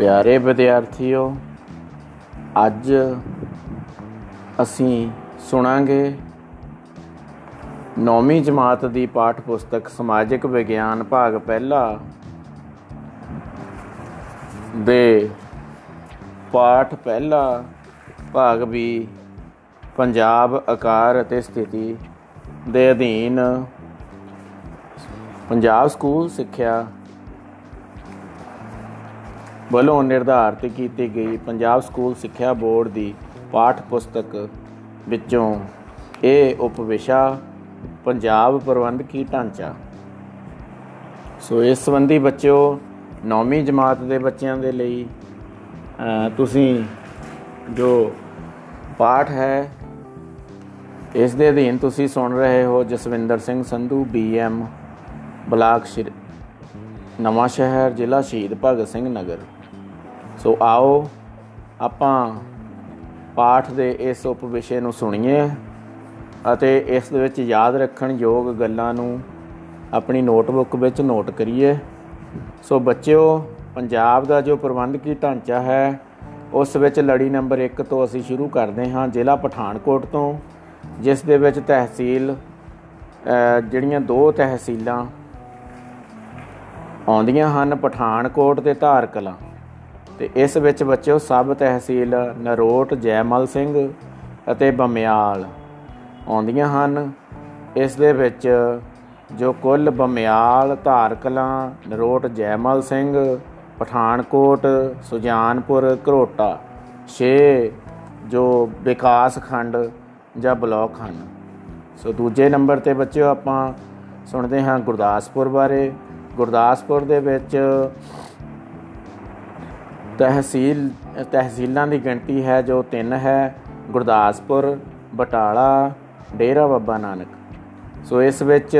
ਪਿਆਰੇ ਵਿਦਿਆਰਥੀਓ, ਅੱਜ ਅਸੀਂ ਸੁਣਾਂਗੇ ਨੌਵੀਂ ਜਮਾਤ ਦੀ ਪਾਠ ਪੁਸਤਕ ਸਮਾਜਿਕ ਵਿਗਿਆਨ ਭਾਗ ਪਹਿਲਾ ਦੇ ਪਾਠ ਪਹਿਲਾ ਭਾਗ ਵੀ ਪੰਜਾਬ ਆਕਾਰ ਅਤੇ ਸਥਿਤੀ ਦੇ ਅਧੀਨ ਪੰਜਾਬ ਸਕੂਲ ਸਿੱਖਿਆ ਵੱਲੋਂ ਨਿਰਧਾਰਿਤ ਕੀਤੀ ਗਈ ਪੰਜਾਬ ਸਕੂਲ ਸਿੱਖਿਆ ਬੋਰਡ ਦੀ ਪਾਠ ਪੁਸਤਕ ਵਿੱਚੋਂ ਇਹ ਉਪਵਿਸ਼ਾ ਪੰਜਾਬ ਪ੍ਰਬੰਧਕੀ ਢਾਂਚਾ। ਸੋ ਇਸ ਸੰਬੰਧੀ ਬੱਚਿਓ, ਨੌਵੀਂ ਜਮਾਤ ਦੇ ਬੱਚਿਆਂ ਦੇ ਲਈ ਤੁਸੀਂ ਜੋ ਪਾਠ ਹੈ, ਇਸ ਦੇ ਅਧੀਨ ਤੁਸੀਂ ਸੁਣ ਰਹੇ ਹੋ ਜਸਵਿੰਦਰ ਸਿੰਘ ਸੰਧੂ ਬੀਐਮ ਬਲਾਕ ਨਵਾਂ ਸ਼ਹਿਰ ਜ਼ਿਲ੍ਹਾ ਸ਼ਹੀਦ ਭਗਤ ਸਿੰਘ ਨਗਰ। ਸੋ ਆਓ ਆਪਾਂ ਪਾਠ ਦੇ ਇਸ ਉਪ ਵਿਸ਼ੇ ਨੂੰ ਸੁਣੀਏ ਅਤੇ ਇਸ ਦੇ ਵਿੱਚ ਯਾਦ ਰੱਖਣ ਯੋਗ ਗੱਲਾਂ ਨੂੰ ਆਪਣੀ ਨੋਟਬੁੱਕ ਵਿੱਚ ਨੋਟ ਕਰੀਏ। ਸੋ ਬੱਚਿਓ, ਪੰਜਾਬ ਦਾ ਜੋ ਪ੍ਰਬੰਧਕੀ ਢਾਂਚਾ ਹੈ, ਉਸ ਵਿੱਚ ਲੜੀ ਨੰਬਰ 1 ਤੋਂ ਅਸੀਂ ਸ਼ੁਰੂ ਕਰਦੇ ਹਾਂ ਜ਼ਿਲ੍ਹਾ ਪਠਾਨਕੋਟ ਤੋਂ, ਜਿਸ ਦੇ ਵਿੱਚ ਤਹਿਸੀਲ ਜਿਹੜੀਆਂ ਦੋ ਤਹਿਸੀਲਾਂ ਆਉਂਦੀਆਂ ਹਨ, ਪਠਾਨਕੋਟ ਤੇ ਧਾਰਕਲਾ। ਤੇ ਇਸ ਵਿੱਚ ਬੱਚਿਓ ਸਬ ਤਹਿਸੀਲ ਨਰੋਟ ਜੈਮਲ ਸਿੰਘ ਅਤੇ ਬਮਿਆਲ ਆਉਂਦੀਆਂ ਹਨ। ਇਸ ਦੇ ਵਿੱਚ ਜੋ ਕੁੱਲ ਬਮਿਆਲ, ਧਾਰਕਲਾ, ਨਰੋਟ ਜੈਮਲ ਸਿੰਘ, ਪਠਾਨਕੋਟ, ਸੁਜਾਨਪੁਰ, ਘਰੋਟਾ 6 ਜੋ ਵਿਕਾਸ ਖੰਡ ਜਾਂ ਬਲਾਕ ਹਨ। ਸੋ ਦੂਜੇ ਨੰਬਰ ਤੇ ਬੱਚਿਓ ਆਪਾਂ ਸੁਣਦੇ ਹਾਂ ਗੁਰਦਾਸਪੁਰ ਬਾਰੇ। ਗੁਰਦਾਸਪੁਰ ਦੇ ਵਿੱਚ ਤਹਿਸੀਲ, ਤਹਿਸੀਲਾਂ ਦੀ ਗਿਣਤੀ ਹੈ ਜੋ 3 ਹੈ, ਗੁਰਦਾਸਪੁਰ, ਬਟਾਲਾ, ਡੇਰਾ ਬੱਬਾ ਨਾਨਕ। ਸੋ ਇਸ ਵਿੱਚ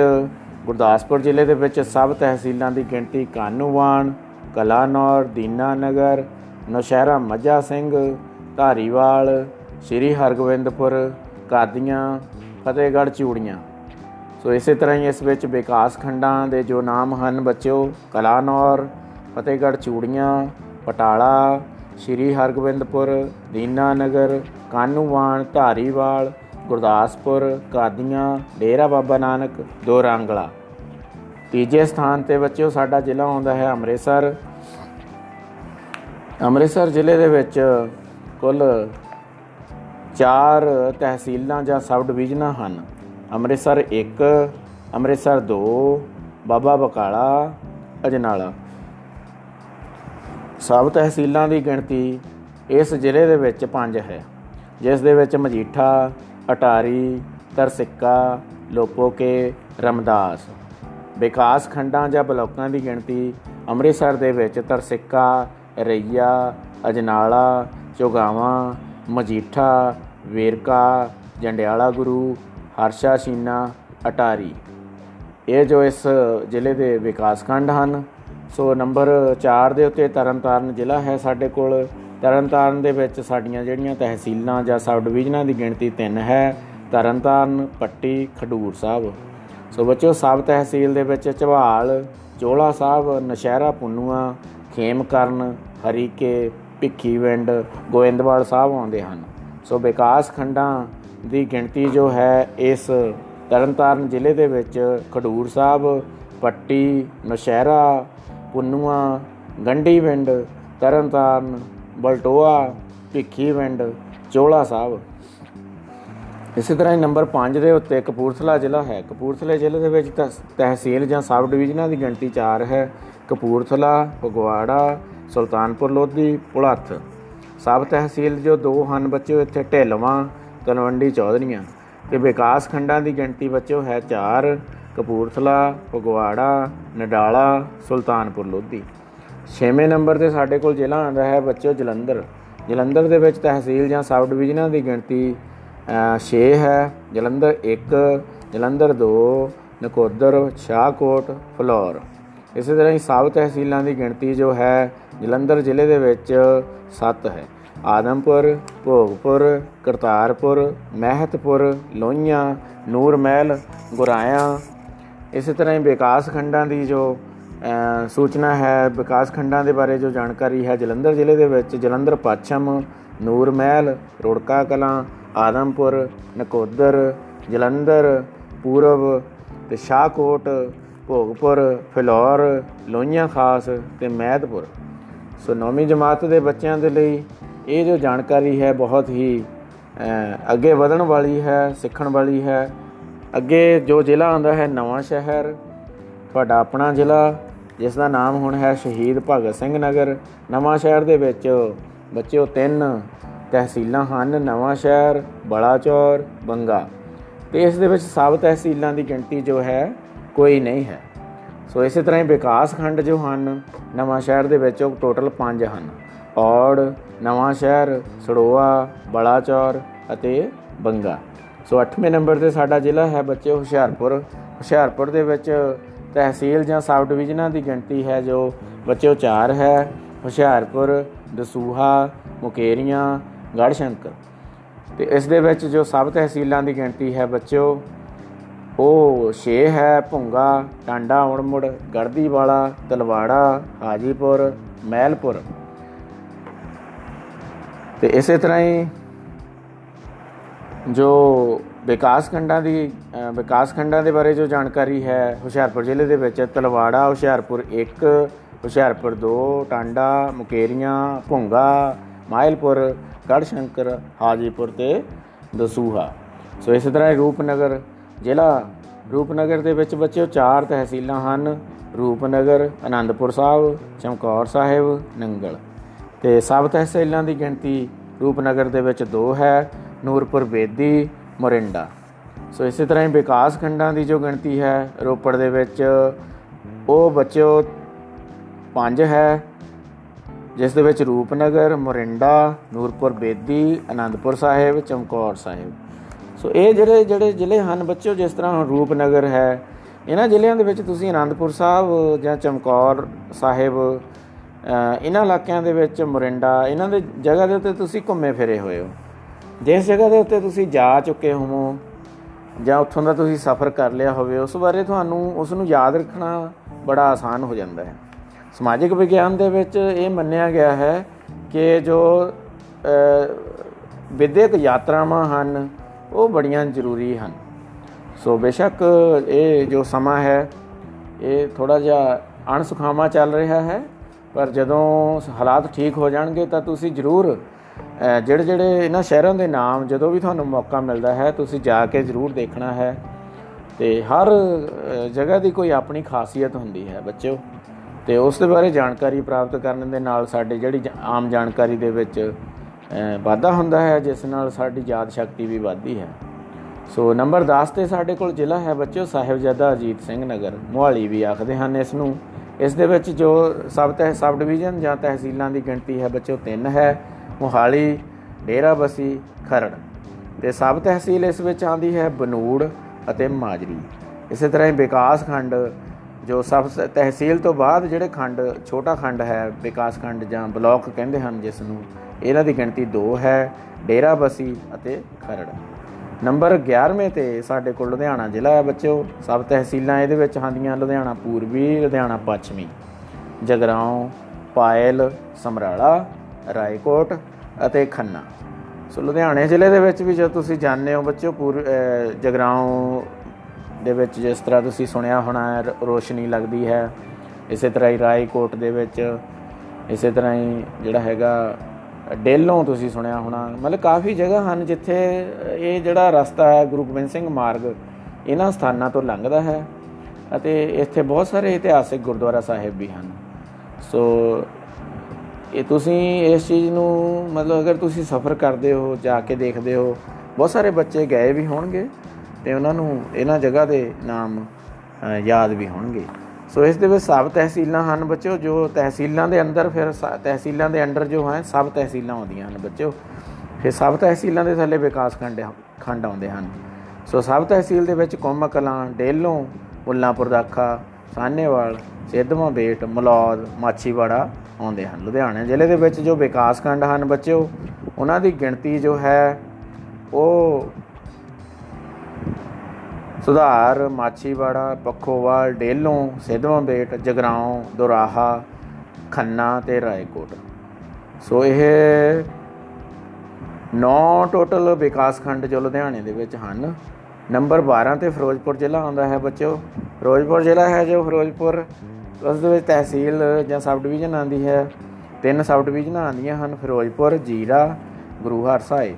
ਗੁਰਦਾਸਪੁਰ ਜ਼ਿਲ੍ਹੇ ਦੇ ਵਿੱਚ ਸਭ ਤਹਿਸੀਲਾਂ ਦੀ ਗਿਣਤੀ ਕਾਨੂੰਵਾਨ, ਕਲਾਨੌਰ, ਦੀਨਾਨਗਰ, ਨੌਸ਼ਹਿਰਾ ਮੱਝਾ ਸਿੰਘ, ਧਾਰੀਵਾਲ, ਸ਼੍ਰੀ ਹਰਗੋਬਿੰਦਪੁਰ, ਕਾਦੀਆਂ, ਫਤਿਹਗੜ੍ਹ ਚੂੜੀਆਂ। ਸੋ ਇਸੇ ਤਰ੍ਹਾਂ ਹੀ ਇਸ ਵਿੱਚ ਵਿਕਾਸ ਖੰਡਾਂ ਦੇ ਜੋ ਨਾਮ ਹਨ ਬੱਚਿਓ, ਕਲਾਨੌਰ, ਫਤਿਹਗੜ੍ਹ ਚੂੜੀਆਂ ਪਟਾਲਾ, ਸ਼੍ਰੀ ਹਰਗੋਬਿੰਦਪੁਰ ਦੀਨਾਨਗਰ ਕਾਨੂੰਵਾਨ ਧਾਰੀਵਾਲ, ਗੁਰਦਾਸਪੁਰ, ਕਾਦੀਆਂ, ਡੇਰਾ ਬਾਬਾ ਨਾਨਕ ਦੋਰਾਂਗਲਾ ਤੀਜੇ ਸਥਾਨ ਤੇ ਬੱਚਿਓ, ਸਾਡਾ ਜ਼ਿਲ੍ਹਾ ਆਉਂਦਾ ਹੈ ਅੰਮ੍ਰਿਤਸਰ। ਅੰਮ੍ਰਿਤਸਰ ਜ਼ਿਲ੍ਹੇ ਦੇ ਵਿੱਚ ਕੁੱਲ 4 ਤਹਿਸੀਲਾਂ ਜਾਂ ਸਬ ਡਿਵੀਜ਼ਨਾਂ ਹਨ। ਅੰਮ੍ਰਿਤਸਰ 1 ਅੰਮ੍ਰਿਤਸਰ 2 ਬਾਬਾ ਬਕਾਲਾ, ਅਜਨਾਲਾ। ਸਭ ਤਹਿਸੀਲਾਂ ਦੀ ਗਿਣਤੀ ਇਸ ਜ਼ਿਲ੍ਹੇ ਦੇ ਵਿੱਚ 5 ਹੈ, ਜਿਸ ਦੇ ਵਿੱਚ ਮਜੀਠਾ, ਅਟਾਰੀ, ਤਰਸਿੱਕਾ, ਲੋਪੋਕੇ, ਰਮਦਾਸ। ਵਿਕਾਸ ਖੰਡਾਂ ਜਾਂ ਬਲਾਕਾਂ ਦੀ ਗਿਣਤੀ ਅੰਮ੍ਰਿਤਸਰ ਦੇ ਵਿੱਚ ਤਰਸਿੱਕਾ, ਰਈਆ, ਅਜਨਾਲਾ, ਚੋਗਾਵਾਂ, ਮਜੀਠਾ, ਵੇਰਕਾ, ਜੰਡਿਆਲਾ ਗੁਰੂ, ਹਰਸ਼ਾ, ਸ਼ੀਨਾ, ਅਟਾਰੀ। ਇਹ ਜੋ ਇਸ ਜ਼ਿਲ੍ਹੇ ਦੇ ਵਿਕਾਸ ਖੰਡ ਹਨ ਸੋ ਨੰਬਰ 4 ਦੇ ਉੱਤੇ ਤਰਨਤਾਰਨ ਜ਼ਿਲ੍ਹਾ ਹੈ ਸਾਡੇ ਕੋਲ। ਤਰਨਤਾਰਨ ਦੇ ਵਿੱਚ ਸਾਡੀਆਂ ਜਿਹੜੀਆਂ ਤਹਿਸੀਲਾਂ ਜਾਂ ਸਬ ਡਿਵੀਜ਼ਨਾਂ ਦੀ ਗਿਣਤੀ 3 ਹੈ। ਤਰਨਤਾਰਨ, ਪੱਟੀ, ਖਡੂਰ ਸਾਹਿਬ। ਸੋ ਬੱਚਿਓ, ਸਬ ਤਹਿਸੀਲ ਦੇ ਵਿੱਚ ਝਵਾਲ ਚੋਲਾ ਸਾਹਿਬ, ਨਸ਼ਹਿਰਾ ਪੁੰਨੂਆ, ਖੇਮਕਰਨ, ਹਰੀਕੇ ਭਿੱਖੀਵਿੰਡ ਗੋਇੰਦਵਾਲ ਸਾਹਿਬ ਆਉਂਦੇ ਹਨ। ਸੋ ਵਿਕਾਸ ਖੰਡਾਂ ਦੀ ਗਿਣਤੀ ਜੋ ਹੈ ਇਸ ਤਰਨਤਾਰਨ ਜ਼ਿਲ੍ਹੇ ਦੇ ਵਿੱਚ ਖਡੂਰ ਸਾਹਿਬ, ਪੱਟੀ, ਨਸ਼ਹਿਰਾ ਪੁੰਨੂਆ ਗੰਡੀਵਿੰਡ ਤਰਨਤਾਰਨ, ਬਲਟੋਆ ਭਿੱਖੀਵਿੰਡ ਚੋਲਾ ਸਾਹਿਬ। ਇਸੇ ਤਰ੍ਹਾਂ ਹੀ ਨੰਬਰ 5 ਦੇ ਉੱਤੇ ਕਪੂਰਥਲਾ ਜ਼ਿਲ੍ਹਾ ਹੈ। ਕਪੂਰਥਲੇ ਜ਼ਿਲ੍ਹੇ ਦੇ ਵਿੱਚ ਤਹਿਸੀਲ ਜਾਂ ਸਬ ਡਿਵੀਜ਼ਨਾਂ ਦੀ ਗਿਣਤੀ 4 ਹੈ। ਕਪੂਰਥਲਾ, ਫਗਵਾੜਾ, ਸੁਲਤਾਨਪੁਰ ਲੋਧੀ, ਪੁਲੱਥ। ਸਬ ਤਹਿਸੀਲ ਜੋ ਦੋ ਹਨ ਬੱਚਿਓ ਇੱਥੇ ਢਿਲਵਾਂ ਤਲਵੰਡੀ ਚੌਧਰੀਆਂ। ਤੇ ਵਿਕਾਸ ਖੰਡਾਂ ਦੀ ਗਿਣਤੀ ਬੱਚਿਓ ਹੈ 4 ਕਪੂਰਥਲਾ, ਫਗਵਾੜਾ, ਨਡਾਲਾ, ਸੁਲਤਾਨਪੁਰ ਲੋਧੀ। 6ਵੇਂ ਨੰਬਰ ਤੇ ਸਾਡੇ ਕੋਲ ਜ਼ਿਲ੍ਹਾ ਆਂਦਾ ਹੈ ਬੱਚਿਓ ਜਲੰਧਰ। ਜਲੰਧਰ ਦੇ ਵਿੱਚ ਤਹਿਸੀਲ ਜਾਂ ਸਬ ਡਿਵੀਜ਼ਨਾਂ ਦੀ ਗਿਣਤੀ 6 ਹੈ। ਜਲੰਧਰ 1 ਜਲੰਧਰ 2 ਨਕੋਦਰ, ਸ਼ਾਹਕੋਟ, ਫਲੋਰ। ਇਸੇ ਤਰ੍ਹਾਂ ਹੀ ਸਬ ਤਹਿਸੀਲਾਂ ਦੀ ਗਿਣਤੀ ਜੋ ਹੈ, ਜਲੰਧਰ ਜ਼ਿਲ੍ਹੇ ਦੇ ਵਿੱਚ 7 ਹੈ। ਆਦਮਪੁਰ, ਭੋਗਪੁਰ, ਕਰਤਾਰਪੁਰ, ਮਹਿਤਪੁਰ, ਲੋਹੀਆਂ, ਨੂਰਮਹਿਲ, ਗੁਰਾਇਆ ਇਸੇ ਤਰ੍ਹਾਂ ਹੀ ਵਿਕਾਸ ਖੰਡਾਂ ਦੀ ਜੋ ਸੂਚਨਾ ਹੈ, ਵਿਕਾਸ ਖੰਡਾਂ ਦੇ ਬਾਰੇ ਜੋ ਜਾਣਕਾਰੀ ਹੈ ਜਲੰਧਰ ਜ਼ਿਲ੍ਹੇ ਦੇ ਵਿੱਚ, ਜਲੰਧਰ ਪੱਛਮ ਨੂਰ ਮਹਿਲ ਰੋੜਕਾ ਕਲਾਂ, ਆਦਮਪੁਰ, ਨਕੋਦਰ, ਜਲੰਧਰ, ਪੂਰਬ ਤੇ ਸ਼ਾਹਕੋਟ, ਭੋਗਪੁਰ, ਫਿਲੌਰ, ਲੋਹੀਆਂ ਖਾਸ ਤੇ ਮਹਿਦਪੁਰ ਸੋ ਨੌਵੀਂ ਜਮਾਤ ਦੇ ਬੱਚਿਆਂ ਦੇ ਲਈ ਇਹ ਜੋ ਜਾਣਕਾਰੀ ਹੈ ਬਹੁਤ ਹੀ ਅੱਗੇ ਵਧਣ ਵਾਲੀ ਹੈ, ਸਿੱਖਣ ਵਾਲੀ ਹੈ। ਅੱਗੇ ਜੋ ਜ਼ਿਲ੍ਹਾ ਆਉਂਦਾ ਹੈ ਨਵਾਂ ਸ਼ਹਿਰ, ਤੁਹਾਡਾ ਆਪਣਾ ਜ਼ਿਲ੍ਹਾ, ਜਿਸ ਦਾ ਨਾਮ ਹੁਣ ਹੈ ਸ਼ਹੀਦ ਭਗਤ ਸਿੰਘ ਨਗਰ। ਨਵਾਂ ਸ਼ਹਿਰ ਦੇ ਵਿੱਚ ਬੱਚਿਓ ਤਿੰਨ ਤਹਿਸੀਲਾਂ ਹਨ, ਨਵਾਂ ਸ਼ਹਿਰ ਬਲਾਚੌਰ ਬੰਗਾ। ਤੇ ਇਸ ਦੇ ਵਿੱਚ ਸਭ ਤਹਿਸੀਲਾਂ ਦੀ ਗਿਣਤੀ ਜੋ ਹੈ, ਕੋਈ ਨਹੀਂ ਹੈ। ਸੋ ਇਸੇ ਤਰ੍ਹਾਂ ਹੀ ਵਿਕਾਸ ਖੰਡ ਜੋ ਹਨ, ਨਵਾਂ ਸ਼ਹਿਰ ਦੇ ਵਿੱਚ ਉਹ ਟੋਟਲ 5 ਹਨ। ਔੜ, ਨਵਾਂ ਸ਼ਹਿਰ, ਸੜੋਆ ਬਲਾਚੌਰ ਅਤੇ ਬੰਗਾ। ਸੋ 8ਵੇਂ ਨੰਬਰ ਤੇ ਸਾਡਾ ਜ਼ਿਲ੍ਹਾ ਹੈ ਬੱਚੇ ਹੁਸ਼ਿਆਰਪੁਰ। ਹੁਸ਼ਿਆਰਪੁਰ ਦੇ ਵਿੱਚ ਤਹਿਸੀਲ ਜਾਂ ਸਬ ਡਿਵੀਜ਼ਨਾਂ ਦੀ ਗਿਣਤੀ ਹੈ ਜੋ ਬੱਚਿਓ 4 ਹੈ। ਹੁਸ਼ਿਆਰਪੁਰ, ਦਸੂਹਾ, ਮੁਕੇਰੀਆਂ, ਗੜਸ਼ੰਕਰ। ਤੇ ਇਸ ਦੇ ਵਿੱਚ ਜੋ ਸਬ ਤਹਿਸੀਲਾਂ ਦੀ ਗਿਣਤੀ ਹੈ ਬੱਚਿਓ, ਉਹ 6 ਹੈ। ਭੁੰਗਾ, ਟਾਂਡਾ, ਉੜਮੁੜ ਗੜਦੀ ਵਾਲਾ ਤਲਵਾੜਾ, ਹਾਜੀਪੁਰ ਮਹਿਲਪੁਰ ਤੇ ਇਸੇ ਤਰ੍ਹਾਂ ਹੀ ਜੋ ਵਿਕਾਸ ਖੰਡਾਂ ਦੀ ਵਿਕਾਸ ਖੰਡਾਂ ਦੇ ਬਾਰੇ ਜੋ ਜਾਣਕਾਰੀ ਹੈ, ਹੁਸ਼ਿਆਰਪੁਰ ਜ਼ਿਲ੍ਹੇ ਦੇ ਵਿੱਚ ਤਲਵਾੜਾ, ਹੁਸ਼ਿਆਰਪੁਰ 1 ਹੁਸ਼ਿਆਰਪੁਰ 2 ਟਾਂਡਾ, ਮੁਕੇਰੀਆਂ ਭੁੰਗਾ ਮਾਇਲਪੁਰ, ਗੜਸ਼ੰਕਰ, ਹਾਜੀਪੁਰ ਤੇ ਦਸੂਹਾ। ਸੋ ਇਸੇ ਤਰ੍ਹਾਂ ਰੂਪਨਗਰ ਜ਼ਿਲ੍ਹਾ। ਰੂਪਨਗਰ ਦੇ ਵਿੱਚ ਬੱਚਿਓ, ਚਾਰ ਤਹਿਸੀਲਾਂ ਹਨ। ਰੂਪਨਗਰ ਆਨੰਦਪੁਰ ਸਾਹਿਬ, ਚਮਕੌਰ ਸਾਹਿਬ, ਨੰਗਲ। ਤੇ ਸਭ ਤਹਿਸੀਲਾਂ ਦੀ ਗਿਣਤੀ ਰੂਪਨਗਰ ਦੇ ਵਿੱਚ 2 ਹੈ। ਨੂਰਪੁਰ ਬੇਦੀ ਮੋਰਿੰਡਾ। ਸੋ ਇਸੇ ਤਰ੍ਹਾਂ ਹੀ ਵਿਕਾਸ ਖੰਡਾਂ ਦੀ ਜੋ ਗਿਣਤੀ ਹੈ ਰੋਪੜ ਦੇ ਵਿੱਚ, ਉਹ ਬੱਚਿਓ 5 ਹੈ, ਜਿਸ ਦੇ ਵਿੱਚ ਰੂਪਨਗਰ, ਮੋਰਿੰਡਾ, ਨੂਰਪੁਰ ਬੇਦੀ ਆਨੰਦਪੁਰ ਸਾਹਿਬ, ਚਮਕੌਰ ਸਾਹਿਬ। ਸੋ ਇਹ ਜਿਹੜੇ ਜਿਹੜੇ ਜ਼ਿਲ੍ਹੇ ਹਨ ਬੱਚਿਓ, ਜਿਸ ਤਰ੍ਹਾਂ ਰੂਪਨਗਰ ਹੈ, ਇਹਨਾਂ ਜ਼ਿਲ੍ਹਿਆਂ ਦੇ ਵਿੱਚ ਤੁਸੀਂ ਆਨੰਦਪੁਰ ਸਾਹਿਬ ਜਾਂ ਚਮਕੌਰ ਸਾਹਿਬ ਇਹਨਾਂ ਇਲਾਕਿਆਂ ਦੇ ਵਿੱਚ ਮੋਰਿੰਡਾ, ਇਹਨਾਂ ਦੇ ਜਗ੍ਹਾ ਦੇ ਉੱਤੇ ਤੁਸੀਂ ਘੁੰਮੇ ਫਿਰੇ ਹੋਏ ਹੋ। ਜਿਸ ਜਗ੍ਹਾ ਦੇ ਉੱਤੇ ਤੁਸੀਂ ਜਾ ਚੁੱਕੇ ਹੋਵੋ ਜਾਂ ਉੱਥੋਂ ਦਾ ਤੁਸੀਂ ਸਫ਼ਰ ਕਰ ਲਿਆ ਹੋਵੇ, ਉਸ ਬਾਰੇ ਤੁਹਾਨੂੰ ਉਸ ਨੂੰ ਯਾਦ ਰੱਖਣਾ ਬੜਾ ਆਸਾਨ ਹੋ ਜਾਂਦਾ ਹੈ। ਸਮਾਜਿਕ ਵਿਗਿਆਨ ਦੇ ਵਿੱਚ ਇਹ ਮੰਨਿਆ ਗਿਆ ਹੈ ਕਿ ਜੋ ਵਿਦਿਅਕ ਯਾਤਰਾਵਾਂ ਹਨ, ਉਹ ਬੜੀਆਂ ਜ਼ਰੂਰੀ ਹਨ। ਸੋ ਬੇਸ਼ੱਕ ਇਹ ਜੋ ਸਮਾਂ ਹੈ, ਇਹ ਥੋੜਾ ਜਿਹਾ ਅਣਸੁਖਾਵਾ ਚੱਲ ਰਿਹਾ ਹੈ, ਪਰ ਜਦੋਂ ਹਾਲਾਤ ਠੀਕ ਹੋ ਜਾਣਗੇ ਤਾਂ ਤੁਸੀਂ ਜ਼ਰੂਰ ਜਿਹੜੇ ਜਿਹੜੇ ਇਹਨਾਂ ਸ਼ਹਿਰਾਂ ਦੇ ਨਾਮ ਜਦੋਂ ਵੀ ਤੁਹਾਨੂੰ ਮੌਕਾ ਮਿਲਦਾ ਹੈ, ਤੁਸੀਂ ਜਾ ਕੇ ਜ਼ਰੂਰ ਦੇਖਣਾ ਹੈ। ਤੇ ਹਰ ਜਗ੍ਹਾ ਦੀ ਕੋਈ ਆਪਣੀ ਖਾਸੀਅਤ ਹੁੰਦੀ ਹੈ ਬੱਚਿਓ। ਤੇ ਉਸ ਦੇ ਬਾਰੇ ਜਾਣਕਾਰੀ ਪ੍ਰਾਪਤ ਕਰਨ ਦੇ ਨਾਲ ਸਾਡੇ ਜਿਹੜੀ ਆਮ ਜਾਣਕਾਰੀ ਦੇ ਵਿੱਚ ਵਾਧਾ ਹੁੰਦਾ ਹੈ, ਜਿਸ ਨਾਲ ਸਾਡੀ ਯਾਦ ਸ਼ਕਤੀ ਵੀ ਵਧਦੀ ਹੈ। ਸੋ ਨੰਬਰ 10 ਤੇ ਸਾਡੇ ਕੋਲ ਜ਼ਿਲ੍ਹਾ ਹੈ ਬੱਚਿਓ, ਸਾਹਿਬਜ਼ਾਦਾ ਅਜੀਤ ਸਿੰਘ ਨਗਰ, ਮੋਹਾਲੀ ਵੀ ਆਖਦੇ ਹਨ ਇਸ ਨੂੰ। ਇਸ ਦੇ ਵਿੱਚ ਜੋ ਸਬ ਤਹਿ, ਸਬ ਡਿਵੀਜ਼ਨ ਜਾਂ ਤਹਿਸੀਲਾਂ ਦੀ ਗਿਣਤੀ ਹੈ ਬੱਚਿਓ 3 ਹੈ। ਮੋਹਾਲੀ, ਡੇਰਾਬਸੀ, ਖਰੜ ਤੇ ਸਬ ਤਹਿਸੀਲ ਇਸ ਵਿੱਚ ਆਂਦੀ ਹੈ ਬਨੂੜ ਅਤੇ ਮਾਜਰੀ। ਇਸੇ ਤਰ੍ਹਾਂ ਹੀ ਵਿਕਾਸ ਖੰਡ, ਜੋ ਸਬ ਤਹਿਸੀਲ ਤੋਂ ਬਾਅਦ ਜਿਹੜੇ ਖੰਡ, ਛੋਟਾ ਖੰਡ ਹੈ, ਵਿਕਾਸ ਖੰਡ ਜਾਂ ਬਲਾਕ ਕਹਿੰਦੇ ਹਨ ਜਿਸ ਨੂੰ ਇਹਨਾਂ ਦੀ ਗਿਣਤੀ 2 ਹੈ, ਡੇਰਾਬਸੀ ਅਤੇ ਖਰੜ। ਨੰਬਰ 11ਵੇਂ ਤੇ ਸਾਡੇ ਕੋਲ ਲੁਧਿਆਣਾ ਜ਼ਿਲ੍ਹਾ ਹੈ ਬੱਚਿਓ ਸਭ ਤਹਿਸੀਲਾਂ ਇਹਦੇ ਵਿੱਚ ਆਂਦੀਆਂ ਲੁਧਿਆਣਾ ਪੂਰਬੀ, ਲੁਧਿਆਣਾ ਪੱਛਮੀ, ਜਗਰਾਉਂ, ਪਾਇਲ, ਸਮਰਾਲਾ, ਰਾਏਕੋਟ ਅਤੇ ਖੰਨਾ। ਸੋ ਲੁਧਿਆਣੇ ਜ਼ਿਲ੍ਹੇ ਦੇ ਵਿੱਚ ਵੀ ਜੇ ਤੁਸੀਂ ਜਾਣਦੇ ਹੋ, ਬੱਚਿਓ, ਪੂਰ ਜਗਰਾਉਂ ਦੇ ਵਿੱਚ ਜਿਸ ਤਰ੍ਹਾਂ ਤੁਸੀਂ ਸੁਣਿਆ ਹੋਣਾ ਰੋਸ਼ਨੀ ਲੱਗਦੀ ਹੈ। ਇਸੇ ਤਰ੍ਹਾਂ ਹੀ ਰਾਏਕੋਟ ਦੇ ਵਿੱਚ, ਇਸੇ ਤਰ੍ਹਾਂ ਹੀ ਜਿਹੜਾ ਹੈਗਾ, ਡੇਲੋਂ ਤੁਸੀਂ ਸੁਣਿਆ ਹੋਣਾ। ਮਤਲਬ ਕਾਫੀ ਜਗ੍ਹਾ ਹਨ ਜਿੱਥੇ ਇਹ ਜਿਹੜਾ ਰਸਤਾ ਹੈ, ਗੁਰੂ ਗੋਬਿੰਦ ਸਿੰਘ ਮਾਰਗ, ਇਹਨਾਂ ਸਥਾਨਾਂ ਤੋਂ ਲੰਘਦਾ ਹੈ। ਅਤੇ ਇੱਥੇ ਬਹੁਤ ਸਾਰੇ ਇਤਿਹਾਸਿਕ ਗੁਰਦੁਆਰਾ ਸਾਹਿਬ ਵੀ ਹਨ। ਸੋ ਇਹ ਤੁਸੀਂ ਇਸ ਚੀਜ਼ ਨੂੰ ਮਤਲਬ ਅਗਰ ਤੁਸੀਂ ਸਫ਼ਰ ਕਰਦੇ ਹੋ, ਜਾ ਕੇ ਦੇਖਦੇ ਹੋ, ਬਹੁਤ ਸਾਰੇ ਬੱਚੇ ਗਏ ਵੀ ਹੋਣਗੇ ਤੇ ਉਹਨਾਂ ਨੂੰ ਇਹਨਾਂ ਜਗ੍ਹਾ ਦੇ ਨਾਮ ਯਾਦ ਵੀ ਹੋਣਗੇ। ਸੋ ਇਸ ਦੇ ਵਿੱਚ ਸਭ ਤਹਿਸੀਲਾਂ ਹਨ ਬੱਚਿਓ, ਜੋ ਤਹਿਸੀਲਾਂ ਦੇ ਅੰਦਰ ਫਿਰ ਤਹਿਸੀਲਾਂ ਦੇ ਅੰਡਰ ਜੋ ਹੈ ਸਭ ਤਹਿਸੀਲਾਂ ਆਉਂਦੀਆਂ ਹਨ ਬੱਚਿਓ। ਫਿਰ ਸਭ ਤਹਿਸੀਲਾਂ ਦੇ ਥੱਲੇ ਵਿਕਾਸ ਖੰਡ ਖੰਡ ਆਉਂਦੇ ਹਨ। ਸੋ ਸਭ ਤਹਿਸੀਲ ਦੇ ਵਿੱਚ ਕੋਮਾ ਕਲਾਂ, ਡੇਲੋਂ, ਮੁੱਲਾਂਪੁਰ ਦਾਖਾ ਸਾਨੇਵਾਲ ਸਿੱਧਵਾਂ ਬੇਟ, ਮਲੌਦ, ਮਾਛੀਵਾੜਾ ਆਉਂਦੇ ਹਨ। ਲੁਧਿਆਣਾ ਜ਼ਿਲ੍ਹੇ ਦੇ ਵਿੱਚ ਜੋ ਵਿਕਾਸ ਖੰਡ ਹਨ ਬੱਚਿਓ, ਉਹਨਾਂ ਦੀ ਗਿਣਤੀ ਜੋ ਹੈ, ਉਹ ਸੁਧਾਰ, ਮਾਛੀਵਾੜਾ, ਪੱਖੋਵਾਲ, ਡੇਲੋਂ, ਸਿੱਧਵਾਂ ਬੇਟ, ਜਗਰਾਉਂ, ਦੁਰਾਹਾ, ਖੰਨਾ ਤੇ ਰਾਏਕੋਟ। ਸੋ ਇਹ ਨੌ ਟੋਟਲ ਵਿਕਾਸ ਖੰਡ ਜੋ ਲੁਧਿਆਣੇ ਦੇ ਵਿੱਚ ਹਨ। ਨੰਬਰ 12 ਤੇ ਫਿਰੋਜ਼ਪੁਰ ਜ਼ਿਲ੍ਹਾ ਆਉਂਦਾ ਹੈ ਬੱਚਿਓ। ਫਿਰੋਜ਼ਪੁਰ ਜ਼ਿਲ੍ਹਾ ਹੈ ਜੋ ਫਿਰੋਜ਼ਪੁਰ ਉਸ ਦੇ ਵਿੱਚ ਤਹਿਸੀਲ ਜਾਂ ਸਬ ਡਿਵੀਜ਼ਨ ਆਂਦੀ ਹੈ। ਤਿੰਨ ਸਬ ਡਿਵੀਜ਼ਨਾਂ ਆਂਦੀਆਂ ਹਨ, ਫਿਰੋਜ਼ਪੁਰ, ਜੀਰਾ, ਗੁਰੂ ਹਰਸਾਏ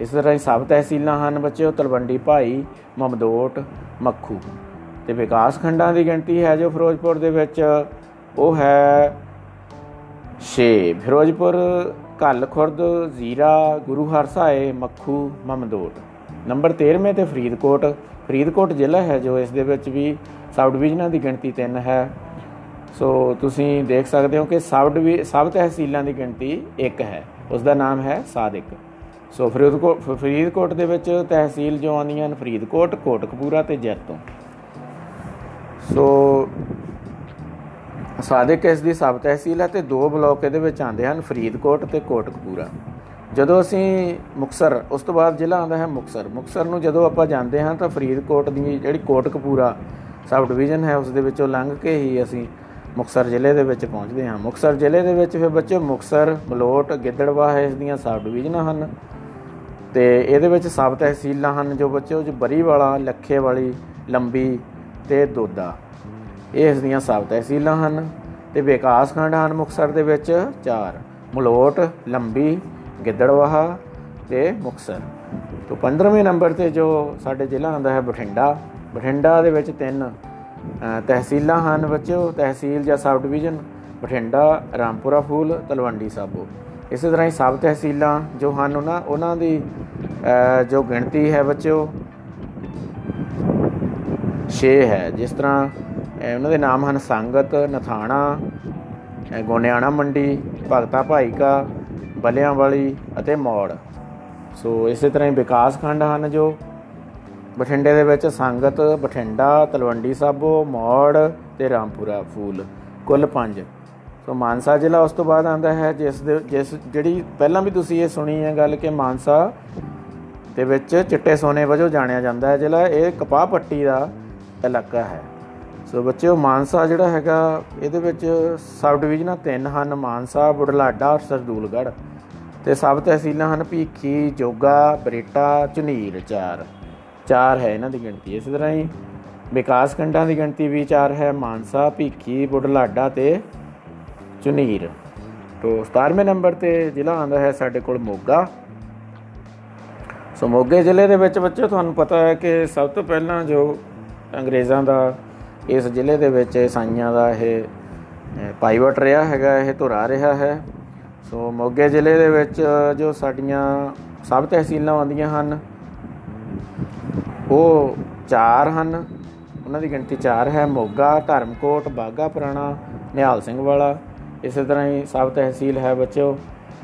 ਇਸ ਤਰ੍ਹਾਂ ਹੀ ਸਬ ਤਹਿਸੀਲਾਂ ਹਨ ਬੱਚਿਓ, ਤਲਵੰਡੀ ਭਾਈ, ਮਮਦੋਟ, ਮੱਖੂ। ਤੇ ਵਿਕਾਸ ਖੰਡਾਂ ਦੀ ਗਿਣਤੀ ਹੈ ਜੋ ਫਿਰੋਜ਼ਪੁਰ ਦੇ ਵਿੱਚ, ਉਹ ਹੈ 6 ਫਿਰੋਜ਼ਪੁਰ, ਘੱਲ ਖੁਰਦ, ਜ਼ੀਰਾ, ਗੁਰੂ ਹਰਸਾਏ ਮੱਖੂ, ਮਮਦੋਟ। ਨੰਬਰ 13ਵੇਂ ਤੇ ਫਰੀਦਕੋਟ। ਫਰੀਦਕੋਟ ਜ਼ਿਲ੍ਹਾ ਹੈ ਜੋ ਇਸ ਦੇ ਵਿੱਚ ਵੀ ਸਬ ਡਿਵੀਜ਼ਨਾਂ ਦੀ ਗਿਣਤੀ 3 ਹੈ। ਸੋ ਤੁਸੀਂ ਦੇਖ ਸਕਦੇ ਹੋ ਕਿ ਸਬ ਡਿਵੀ ਸਬ ਤਹਿਸੀਲਾਂ ਦੀ ਗਿਣਤੀ 1 ਹੈ। ਉਸ ਦਾ ਨਾਮ ਹੈ ਸਾਦਿਕ। ਸੋ ਫਰੀਦਕੋਟ ਫਰੀਦਕੋਟ ਦੇ ਵਿੱਚ ਤਹਿਸੀਲ ਜੋ ਆਉਂਦੀਆਂ ਹਨ, ਫਰੀਦਕੋਟ, ਕੋਟਕਪੂਰਾ ਤੇ ਜੈਤੋ। ਸੋ ਸਾਦਿਕ ਇਸ ਦੀ ਸਬ ਤਹਿਸੀਲ ਹੈ ਤੇ ਦੋ ਬਲਾਕ ਇਹਦੇ ਵਿੱਚ ਆਉਂਦੇ ਹਨ, ਫਰੀਦਕੋਟ ਤੇ ਕੋਟਕਪੂਰਾ। ਜਦੋਂ ਅਸੀਂ ਮੁਕਸਰ, ਉਸ ਤੋਂ ਬਾਅਦ ਜ਼ਿਲ੍ਹਾ ਆਉਂਦਾ ਹੈ ਮੁਕਸਰ। ਮੁਕਸਰ ਨੂੰ ਜਦੋਂ ਆਪਾਂ ਜਾਂਦੇ ਹਾਂ ਤਾਂ ਫਰੀਦਕੋਟ ਦੀ ਜਿਹੜੀ ਕੋਟਕਪੂਰਾ ਸਬ ਡਿਵੀਜ਼ਨ ਹੈ, ਉਸ ਦੇ ਵਿੱਚੋਂ ਲੰਘ ਕੇ ਹੀ ਅਸੀਂ ਮੁਕਸਰ ਜ਼ਿਲ੍ਹੇ ਦੇ ਵਿੱਚ ਪਹੁੰਚਦੇ ਹਾਂ। ਮੁਕਸਰ ਜ਼ਿਲ੍ਹੇ ਦੇ ਵਿੱਚ ਫਿਰ ਬੱਚੇ ਮੁਕਸਰ ਮਲੋਟ ਗਿੱਦੜਵਾ ਹੈ ਇਸ ਦੀਆਂ ਸਬ ਡਿਵੀਜ਼ਨਾਂ ਹਨ ਤੇ ਇਹਦੇ ਵਿੱਚ ਸਬ ਤਹਿਸੀਲਾਂ ਹਨ ਜੋ ਬੱਚੇ ਉਹ ਜੋ ਬਰੀ ਵਾਲਾ ਲੱਖੇ ਵਾਲੀ ਲੰਬੀ ਤੇ ਦੋਦਾ। ਇਹ ਇਸ ਦੀਆਂ ਸਬ ਤਹਿਸੀਲਾਂ ਹਨ ਤੇ ਵਿਕਾਸ ਖੰਡ ਹਨ ਮੁਕਸਰ ਦੇ ਵਿੱਚ ਚਾਰ, ਮਲੋਟ, ਲੰਬੀ, ਗਿੱਦੜਵਾਹਾ ਤੇ ਮੁਕਸਰ ਤੋਂ 15ਵੇਂ ਨੰਬਰ ਤੇ ਜੋ ਸਾਡੇ ਜ਼ਿਲ੍ਹਾ ਆਉਂਦਾ ਹੈ ਬਠਿੰਡਾ। ਬਠਿੰਡਾ ਦੇ ਵਿੱਚ ਤਿੰਨ ਤਹਿਸੀਲਾਂ ਹਨ ਬੱਚਿਓ, ਤਹਿਸੀਲ ਜਾਂ ਸਬ ਡਿਵੀਜ਼ਨ, ਬਠਿੰਡਾ, ਰਾਮਪੁਰਾ ਫੂਲ, ਤਲਵੰਡੀ ਸਾਬੋ। ਇਸੇ ਤਰ੍ਹਾਂ ਹੀ ਸਬ ਤਹਿਸੀਲਾਂ ਜੋ ਹਨ ਉਹਨਾਂ ਉਹਨਾਂ ਦੀ ਜੋ ਗਿਣਤੀ ਹੈ ਬੱਚਿਓ 6 ਹੈ। ਜਿਸ ਤਰ੍ਹਾਂ ਉਹਨਾਂ ਦੇ ਨਾਮ ਹਨ ਸੰਗਤ, ਨਥਾਣਾ ਗੋਨਿਆਣਾ ਮੰਡੀ, ਭਗਤਾ ਭਾਈ ਕਾ ਬਲਿਆਂ ਵਾਲੀ ਅਤੇ ਮੌੜ। ਸੋ ਇਸੇ ਤਰ੍ਹਾਂ ਹੀ ਵਿਕਾਸ ਖੰਡ ਹਨ ਜੋ ਬਠਿੰਡੇ ਦੇ ਵਿੱਚ ਸੰਗਤ, ਬਠਿੰਡਾ, ਤਲਵੰਡੀ ਸਾਬੋ, ਮੌੜ ਤੇ ਰਾਮਪੁਰਾ ਫੂਲ, ਕੁੱਲ 5 ਸੋ ਮਾਨਸਾ ਜ਼ਿਲ੍ਹਾ ਉਸ ਤੋਂ ਬਾਅਦ ਆਂਦਾ ਹੈ, ਜਿਸ ਦੇ ਜਿਸ ਜਿਹੜੀ ਪਹਿਲਾਂ ਵੀ ਤੁਸੀਂ ਇਹ ਸੁਣੀ ਹੈ ਗੱਲ ਕਿ ਮਾਨਸਾ ਦੇ ਵਿੱਚ ਚਿੱਟੇ ਸੋਨੇ ਵਜੋਂ ਜਾਣਿਆ ਜਾਂਦਾ ਹੈ, ਜ਼ਿਲ੍ਹਾ ਇਹ ਕਪਾਹ ਪੱਟੀ ਦਾ ਇਲਾਕਾ ਹੈ। ਸੋ ਬੱਚਿਓ, ਮਾਨਸਾ ਜਿਹੜਾ ਹੈਗਾ, ਇਹਦੇ ਵਿੱਚ ਸਬ ਡਿਵੀਜ਼ਨਾਂ ਤਿੰਨ ਹਨ, ਮਾਨਸਾ, ਬੁਢਲਾਡਾ ਔਰ ਸਰਦੂਲਗੜ੍ਹ। ਤੇ ਸਬ ਤਹਿਸੀਲਾਂ ਹਨ, ਭੀਖੀ, ਜੋਗਾ, ਬਰੇਟਾ, ਝੁਨੀਰ ਚਾਰ। ਚਾਰ ਹੈ ਇਹਨਾਂ ਦੀ ਗਿਣਤੀ। ਇਸੇ ਤਰ੍ਹਾਂ ਹੀ ਵਿਕਾਸ ਖੰਡਾਂ ਦੀ ਗਿਣਤੀ ਵੀ ਚਾਰ ਹੈ, ਮਾਨਸਾ, ਭੀਖੀ, ਬੁਢਲਾਡਾ ਤੇ ਝੁਨੀਰ ਤੋਂ 17ਵੇਂ ਨੰਬਰ ਤੇ ਜ਼ਿਲ੍ਹਾ ਆਂਦਾ ਹੈ ਸਾਡੇ ਕੋਲ ਮੋਗਾ। ਸੋ ਮੋਗੇ ਜ਼ਿਲ੍ਹੇ ਦੇ ਵਿੱਚ ਬੱਚੇ ਤੁਹਾਨੂੰ ਪਤਾ ਹੈ ਕਿ ਸਭ ਤੋਂ ਪਹਿਲਾਂ ਜੋ ਅੰਗਰੇਜ਼ਾਂ ਦਾ ਇਸ ਜ਼ਿਲ੍ਹੇ ਦੇ ਵਿੱਚ ਇਸਾਈਆਂ ਦਾ ਇਹ ਪਾਈਵਟ ਰਿਹਾ ਹੈਗਾ, ਇਹ ਧੁਰਾ ਰਿਹਾ ਹੈ। ਸੋ ਮੋਗੇ ਜ਼ਿਲ੍ਹੇ ਦੇ ਵਿੱਚ ਜੋ ਸਾਡੀਆਂ ਸਭ ਤਹਿਸੀਲਾਂ ਆਉਂਦੀਆਂ ਹਨ ਉਹ ਚਾਰ ਹਨ। ਉਹਨਾਂ ਦੀ ਗਿਣਤੀ ਚਾਰ ਹੈ। ਮੋਗਾ, ਧਰਮਕੋਟ ਬਾਗਾ ਪੁਰਾਣਾ, ਨਿਹਾਲ ਸਿੰਘ ਵਾਲਾ। ਇਸੇ ਤਰ੍ਹਾਂ ਹੀ ਸਭ ਤਹਿਸੀਲ ਹੈ ਬੱਚਿਓ।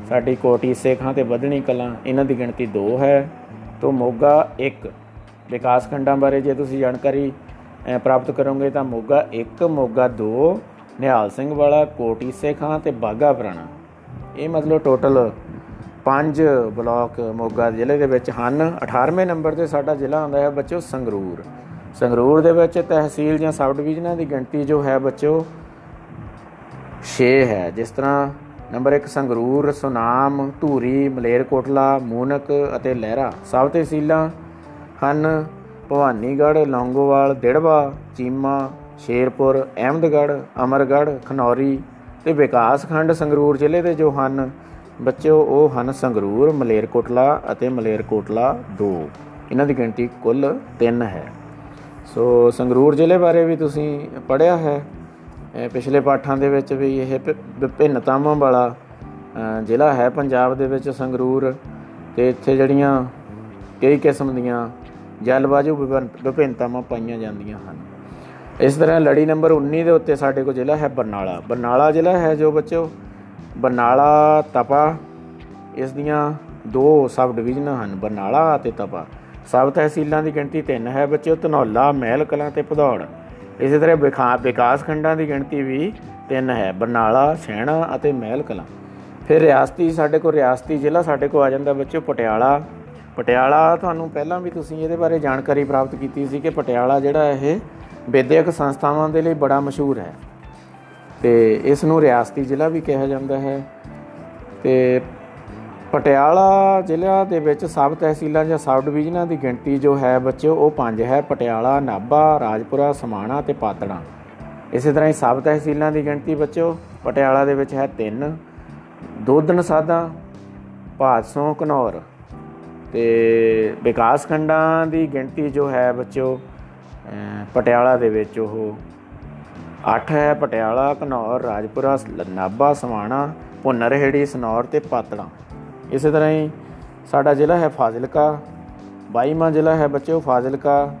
ਸਾਡੀ ਕੋਟੀ, ਸੇਖਾਂ ਤੇ ਵਧਣੀ ਕਲਾਂ, ਇਹਨਾਂ ਦੀ ਗਿਣਤੀ 2 ਹੈ। ਤੋਂ ਮੋਗਾ 1 ਵਿਕਾਸ ਖੰਡਾਂ ਬਾਰੇ ਜੇ ਤੁਸੀਂ ਜਾਣਕਾਰੀ ਪ੍ਰਾਪਤ ਕਰੋਗੇ ਤਾਂ ਮੋਗਾ 1 ਮੋਗਾ 2 ਨਿਹਾਲ ਸਿੰਘ ਵਾਲਾ, ਕੋਟੀ, ਸੇਖਾਂ ਤੇ ਬਾਗਾ ਪੁਰਾਣਾ। ਇਹ ਮਤਲਬ ਟੋਟਲ 5 ਬਲਾਕ ਮੋਗਾ ਜ਼ਿਲ੍ਹੇ ਦੇ ਵਿੱਚ ਹਨ। 18ਵੇਂ ਨੰਬਰ ਤੇ ਸਾਡਾ ਜ਼ਿਲ੍ਹਾ ਆਉਂਦਾ ਹੈ ਬੱਚਿਓ ਸੰਗਰੂਰ। ਸੰਗਰੂਰ ਦੇ ਵਿੱਚ ਤਹਿਸੀਲ ਜਾਂ ਸਬ ਡਿਵੀਜ਼ਨਾਂ ਦੀ ਗਿਣਤੀ ਜੋ ਹੈ ਬੱਚਿਓ 6 ਹੈ। ਜਿਸ ਤਰ੍ਹਾਂ ਨੰਬਰ 1 ਸੰਗਰੂਰ, ਸੁਨਾਮ, ਧੂਰੀ, ਮਲੇਰਕੋਟਲਾ, ਮੂਨਕ ਅਤੇ ਲਹਿਰਾ ਸਭ ਤਹਿਸੀਲਾਂ ਹਨ। ਭਵਾਨੀਗੜ੍ਹ, ਲੌਂਗੋਵਾਲ, ਦਿੜਵਾ, ਚੀਮਾ, ਸ਼ੇਰਪੁਰ, ਅਹਿਮਦਗੜ੍ਹ, ਅਮਰਗੜ੍ਹ, ਖਨੌਰੀ ਤੇ ਵਿਕਾਸ ਖੰਡ ਸੰਗਰੂਰ ਜ਼ਿਲ੍ਹੇ ਦੇ ਜੋ ਹਨ। ਬੱਚਿਓ, ਉਹ ਹਨ ਸੰਗਰੂਰ, ਮਲੇਰਕੋਟਲਾ ਅਤੇ ਮਲੇਰਕੋਟਲਾ 2 ਇਹਨਾਂ ਦੀ ਗਿਣਤੀ ਕੁੱਲ 3 ਹੈ। ਸੋ ਸੰਗਰੂਰ ਜ਼ਿਲ੍ਹੇ ਬਾਰੇ ਵੀ ਤੁਸੀਂ ਪੜ੍ਹਿਆ ਹੈ। ਪਿਛਲੇ ਪਾਠਾਂ ਦੇ ਵਿੱਚ ਵੀ ਇਹ ਵਿਭਿੰਨਤਾਵਾਂ ਵਾਲਾ ਜ਼ਿਲ੍ਹਾ ਹੈ ਪੰਜਾਬ ਦੇ ਵਿੱਚ ਸੰਗਰੂਰ। ਤੇ ਇੱਥੇ ਜਿਹੜੀਆਂ ਕਈ ਕਿਸਮ ਦੀਆਂ ਜਲਵਾਯੂ ਵਿਭਿੰਨਤਾਵਾਂ ਪਾਈਆਂ ਜਾਂਦੀਆਂ ਹਨ। ਇਸ ਤਰ੍ਹਾਂ ਲੜੀ ਨੰਬਰ 19 ਦੇ ਉੱਤੇ ਸਾਡੇ ਕੋਲ ਜ਼ਿਲ੍ਹਾ ਹੈ ਬਰਨਾਲਾ। ਬਰਨਾਲਾ ਜ਼ਿਲ੍ਹਾ ਹੈ ਜੋ ਬੱਚਿਓ ਬਰਨਾਲਾ, ਤਪਾ, ਇਸ ਦੀਆਂ ਦੋ ਸਬ ਡਿਵੀਜ਼ਨਾਂ ਹਨ, ਬਰਨਾਲਾ ਅਤੇ ਤਪਾ। ਸਬ ਤਹਿਸੀਲਾਂ ਦੀ ਗਿਣਤੀ 3 ਹੈ, ਬੱਚਿਓ, ਧਨੌਲਾ, ਮਹਿਲ ਕਲਾਂ ਤੇ ਭਦੌੜ। ਇਸੇ ਤਰ੍ਹਾਂ ਵਿਕਾਸ ਖੰਡਾਂ ਦੀ ਗਿਣਤੀ ਵੀ 3 ਹੈ, ਬਰਨਾਲਾ, ਸੈਣਾ ਅਤੇ ਮਹਿਲ ਕਲਾਂ। ਫਿਰ ਰਿਆਸਤੀ, ਸਾਡੇ ਕੋਲ ਰਿਆਸਤੀ ਜ਼ਿਲ੍ਹਾ, ਸਾਡੇ ਕੋਲ ਆ ਜਾਂਦਾ ਬੱਚਿਓ ਪਟਿਆਲਾ। ਪਟਿਆਲਾ, ਤੁਹਾਨੂੰ ਪਹਿਲਾਂ ਵੀ ਤੁਸੀਂ ਇਹਦੇ ਬਾਰੇ ਜਾਣਕਾਰੀ ਪ੍ਰਾਪਤ ਕੀਤੀ ਸੀ ਕਿ ਪਟਿਆਲਾ ਜਿਹੜਾ ਇਹ ਵਿਦਿਅਕ ਸੰਸਥਾਵਾਂ ਦੇ ਲਈ ਬੜਾ ਮਸ਼ਹੂਰ ਹੈ। ਤੇ ਇਸ ਨੂੰ ਰਿਆਸਤੀ ਜ਼ਿਲ੍ਹਾ ਵੀ ਕਿਹਾ ਜਾਂਦਾ ਹੈ। ਤੇ ਪਟਿਆਲਾ ਜ਼ਿਲ੍ਹਾ ਦੇ ਵਿੱਚ ਸਬ ਤਹਿਸੀਲਾਂ ਜਾਂ ਸਬ ਡਿਵੀਜ਼ਨਾਂ ਦੀ ਗਿਣਤੀ ਜੋ ਹੈ ਬੱਚਿਓ, ਉਹ ਪੰਜ ਹੈ। ਪਟਿਆਲਾ, ਨਾਭਾ, ਰਾਜਪੁਰਾ, ਸਮਾਣਾ ਤੇ ਪਾਤੜਾ। ਇਸੇ ਤਰ੍ਹਾਂ ਹੀ ਸਬ ਤਹਿਸੀਲਾਂ ਦੀ ਗਿਣਤੀ ਬੱਚਿਓ, ਪਟਿਆਲਾ ਦੇ ਵਿੱਚ ਹੈ 3 ਦੋਦਨ ਸਾਦਾ ਭਾਦਸੋਂ ਘਨੌਰ। ਤੇ ਵਿਕਾਸ ਖੰਡਾਂ ਦੀ ਗਿਣਤੀ ਜੋ ਹੈ ਬੱਚਿਓ, ਅਹ ਪਟਿਆਲਾ ਦੇ ਵਿੱਚ ਉਹ 8 ਹੈ ਪਟਿਆਲਾ ਘਨੌਰ ਰਾਜਪੁਰਾ ਨਾਭਾ ਸਮਾਣਾ, ਭੁੰਨਰਹੇੜੀ, ਸਨੌਰ ਤੇ ਪਾਤੜਾ। ਇਸੇ ਤਰ੍ਹਾਂ ਹੀ ਸਾਡਾ ਜ਼ਿਲ੍ਹਾ ਹੈ ਫਾਜ਼ਿਲਕਾ 22ਵਾਂ ਜ਼ਿਲ੍ਹਾ ਹੈ ਬੱਚਿਓ ਫਾਜ਼ਿਲਕਾ,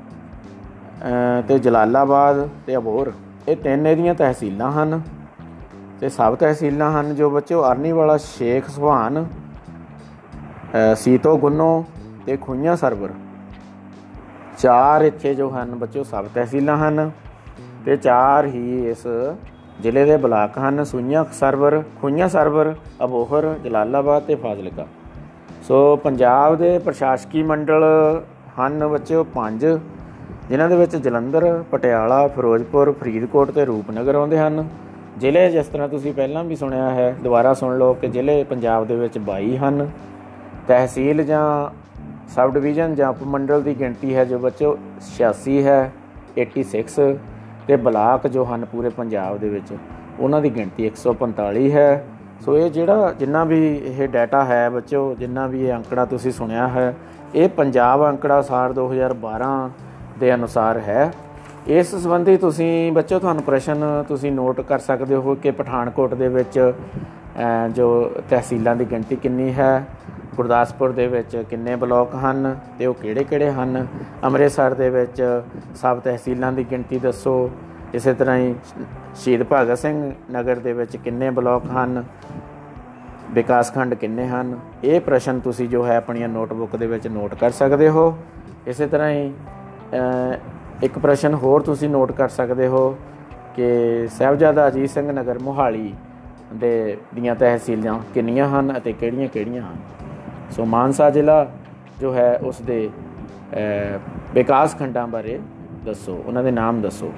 ਅਹ ਤੇ ਜਲਾਲਾਬਾਦ ਤੇ ਅਬੋਰ ਇਹ ਤਿੰਨ ਇਹਦੀਆਂ ਤਹਿਸੀਲਾਂ ਹਨ ਤੇ ਸਬ ਤਹਿਸੀਲਾਂ ਹਨ ਜੋ ਬੱਚਿਓ ਅਰਨੀ ਵਾਲਾ ਸ਼ੇਖ ਸੁਹਾਨ, ਅਹ ਸੀਤੋ ਗੁੰਨੋ ਤੇ ਖੁਈਆਂ ਸਰਵਰ। ਚਾਰ ਇੱਥੇ ਜੋ ਹਨ ਬੱਚਿਓ ਸਬ ਤਹਿਸੀਲਾਂ ਹਨ। ਤੇ ਚਾਰ ਹੀ ਇਸ ਜ਼ਿਲ੍ਹੇ ਦੇ ਬਲਾਕ ਹਨ। ਸੁਈਆਂ ਸਰਵਰ, ਖੁਈਆਂ ਸਰਵਰ, ਅਬੋਹਰ, ਜਲਾਲਾਬਾਦ ਤੇ ਫਾਜ਼ਿਲਕਾ। ਸੋ ਪੰਜਾਬ ਦੇ ਪ੍ਰਸ਼ਾਸਕੀ ਮੰਡਲ ਹਨ ਬੱਚਿਓ ਪੰਜ, ਜਿਨ੍ਹਾਂ ਦੇ ਵਿੱਚ ਜਲੰਧਰ, ਪਟਿਆਲਾ, ਫਿਰੋਜ਼ਪੁਰ, ਫਰੀਦਕੋਟ ਤੇ ਰੂਪਨਗਰ ਆਉਂਦੇ ਹਨ। ਜ਼ਿਲ੍ਹੇ ਜਿਸ ਤਰ੍ਹਾਂ ਤੁਸੀਂ ਪਹਿਲਾਂ ਵੀ ਸੁਣਿਆ ਹੈ, ਦੁਬਾਰਾ ਸੁਣ ਲਓ ਕਿ ਜ਼ਿਲ੍ਹੇ ਪੰਜਾਬ ਦੇ ਵਿੱਚ 22 ਹਨ। ਤਹਿਸੀਲ ਜਾਂ ਸਬ ਡਿਵੀਜ਼ਨ ਜਾਂ ਉਪਮੰਡਲ ਦੀ ਗਿਣਤੀ ਹੈ ਜੋ ਬੱਚੋ 86 ਹੈ 86 ਤੇ ਬਲਾਕ ਜੋ ਹਨ ਪੂਰੇ ਪੰਜਾਬ ਦੇ ਵਿੱਚ। ਉਹਨਾਂ ਦੀ ਗਿਣਤੀ 145 ਹੈ। ਸੋ ਇਹ ਜਿਹੜਾ ਜਿੰਨਾ ਵੀ ਇਹ ਡਾਟਾ ਹੈ ਬੱਚੋ ਜਿੰਨਾ ਵੀ ਇਹ ਅੰਕੜਾ ਤੁਸੀਂ ਸੁਣਿਆ ਹੈ ਇਹ ਪੰਜਾਬ ਅੰਕੜਾ ਸਾਰ 2012 ਦੇ ਅਨੁਸਾਰ ਹੈ। ਇਸ ਸੰਬੰਧੀ ਤੁਸੀਂ ਬੱਚੋ ਤੁਹਾਨੂੰ ਪ੍ਰਸ਼ਨ ਤੁਸੀਂ ਨੋਟ ਕਰ ਸਕਦੇ ਹੋ ਕਿ ਪਠਾਨਕੋਟ ਦੇ ਵਿੱਚ ਅਹ, ਜੋ ਤਹਿਸੀਲਾਂ ਦੀ ਗਿਣਤੀ ਕਿੰਨੀ ਹੈ। ਗੁਰਦਾਸਪੁਰ ਦੇ ਵਿੱਚ ਕਿੰਨੇ ਬਲਾਕ ਹਨ ਤੇ ਉਹ ਕਿਹੜੇ-ਕਿਹੜੇ ਹਨ? ਅੰਮ੍ਰਿਤਸਰ ਦੇ ਵਿੱਚ ਸਬ ਤਹਿਸੀਲਾਂ ਦੀ ਗਿਣਤੀ ਦੱਸੋ। ਇਸੇ ਤਰ੍ਹਾਂ ਹੀ ਸ਼ਹੀਦ ਭਗਤ ਸਿੰਘ ਨਗਰ ਦੇ ਵਿੱਚ ਕਿੰਨੇ ਬਲਾਕ ਹਨ? ਵਿਕਾਸ ਖੰਡ ਕਿੰਨੇ ਹਨ? ਇਹ ਪ੍ਰਸ਼ਨ ਤੁਸੀਂ ਜੋ ਹੈ ਆਪਣੀਆਂ ਨੋਟਬੁੱਕ ਦੇ ਵਿੱਚ ਨੋਟ ਕਰ ਸਕਦੇ ਹੋ। ਇਸੇ ਤਰ੍ਹਾਂ ਹੀ ਅਹ, ਇੱਕ ਪ੍ਰਸ਼ਨ ਹੋਰ ਤੁਸੀਂ ਨੋਟ ਕਰ ਸਕਦੇ ਹੋ ਕਿ ਸਾਹਿਬਜ਼ਾਦਾ ਅਜੀਤ ਸਿੰਘ ਨਗਰ ਮੋਹਾਲੀ ਦੇ ਦੀਆਂ ਤਹਿਸੀਲਾਂ ਕਿੰਨੀਆਂ ਹਨ ਅਤੇ ਕਿਹੜੀਆਂ-ਕਿਹੜੀਆਂ ਹਨ? ਸੋ ਮਾਨਸਾ ਜ਼ਿਲ੍ਹਾ ਜੋ ਹੈ ਉਸ ਦੇ ਅਹ, ਵਿਕਾਸ ਖੰਡਾਂ ਬਾਰੇ ਦੱਸੋ ਉਹਨਾਂ ਦੇ ਨਾਮ ਦੱਸੋ।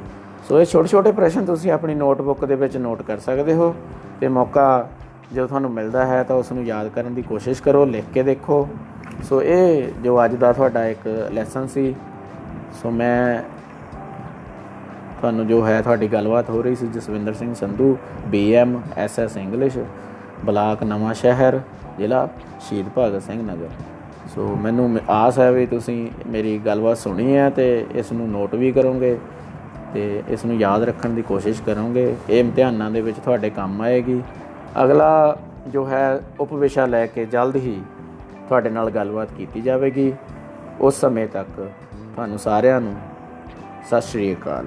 ਸੋ ਇਹ ਛੋਟੇ-ਛੋਟੇ ਪ੍ਰਸ਼ਨ ਤੁਸੀਂ ਆਪਣੀ ਨੋਟਬੁੱਕ ਦੇ ਵਿੱਚ ਨੋਟ ਕਰ ਸਕਦੇ ਹੋ ਤੇ ਮੌਕਾ ਜਦੋਂ ਤੁਹਾਨੂੰ ਮਿਲਦਾ ਹੈ ਤਾਂ ਉਸ ਨੂੰ ਯਾਦ ਕਰਨ ਦੀ ਕੋਸ਼ਿਸ਼ ਕਰੋ ਲਿਖ ਕੇ ਦੇਖੋ। ਸੋ ਇਹ ਜੋ ਅੱਜ ਦਾ ਤੁਹਾਡਾ ਇੱਕ ਲੈਸਨ ਸੀ ਸੋ ਮੈਂ ਤੁਹਾਨੂੰ ਜੋ ਹੈ ਤੁਹਾਡੀ ਗੱਲਬਾਤ ਹੋ ਰਹੀ ਸੀ Jaswinder Singh Sandhu BM SS English block Nawan Shahr, ਜ਼ਿਲ੍ਹਾ ਸ਼ਹੀਦ ਭਗਤ ਸਿੰਘ ਨਗਰ। ਸੋ ਮੈਨੂੰ ਮ- ਆਸ ਹੈ ਵੀ ਤੁਸੀਂ ਮੇਰੀ ਗੱਲਬਾਤ ਸੁਣੀ ਹੈ ਤੇ ਇਸ ਨੂੰ ਨੋਟ ਵੀ ਕਰੋਗੇ ਤੇ ਇਸ ਨੂੰ ਯਾਦ ਰੱਖਣ ਦੀ ਕੋਸ਼ਿਸ਼ ਕਰੋਗੇ। ਇਹ ਇਮਤਿਹਾਨਾਂ ਦੇ ਵਿੱਚ ਤੁਹਾਡੇ ਕੰਮ ਆਏਗੀ। ਅਗਲਾ ਜੋ ਹੈ ਉਪ ਵਿਸ਼ਾ ਲੈ ਕੇ ਜਲਦ ਹੀ ਤੁਹਾਡੇ ਨਾਲ ਗੱਲਬਾਤ ਕੀਤੀ ਜਾਵੇਗੀ। ਉਸ ਸਮੇਂ ਤੱਕ ਤੁਹਾਨੂੰ ਸਾਰਿਆਂ ਨੂੰ ਸਤਿ ਸ਼੍ਰੀ ਅਕਾਲ।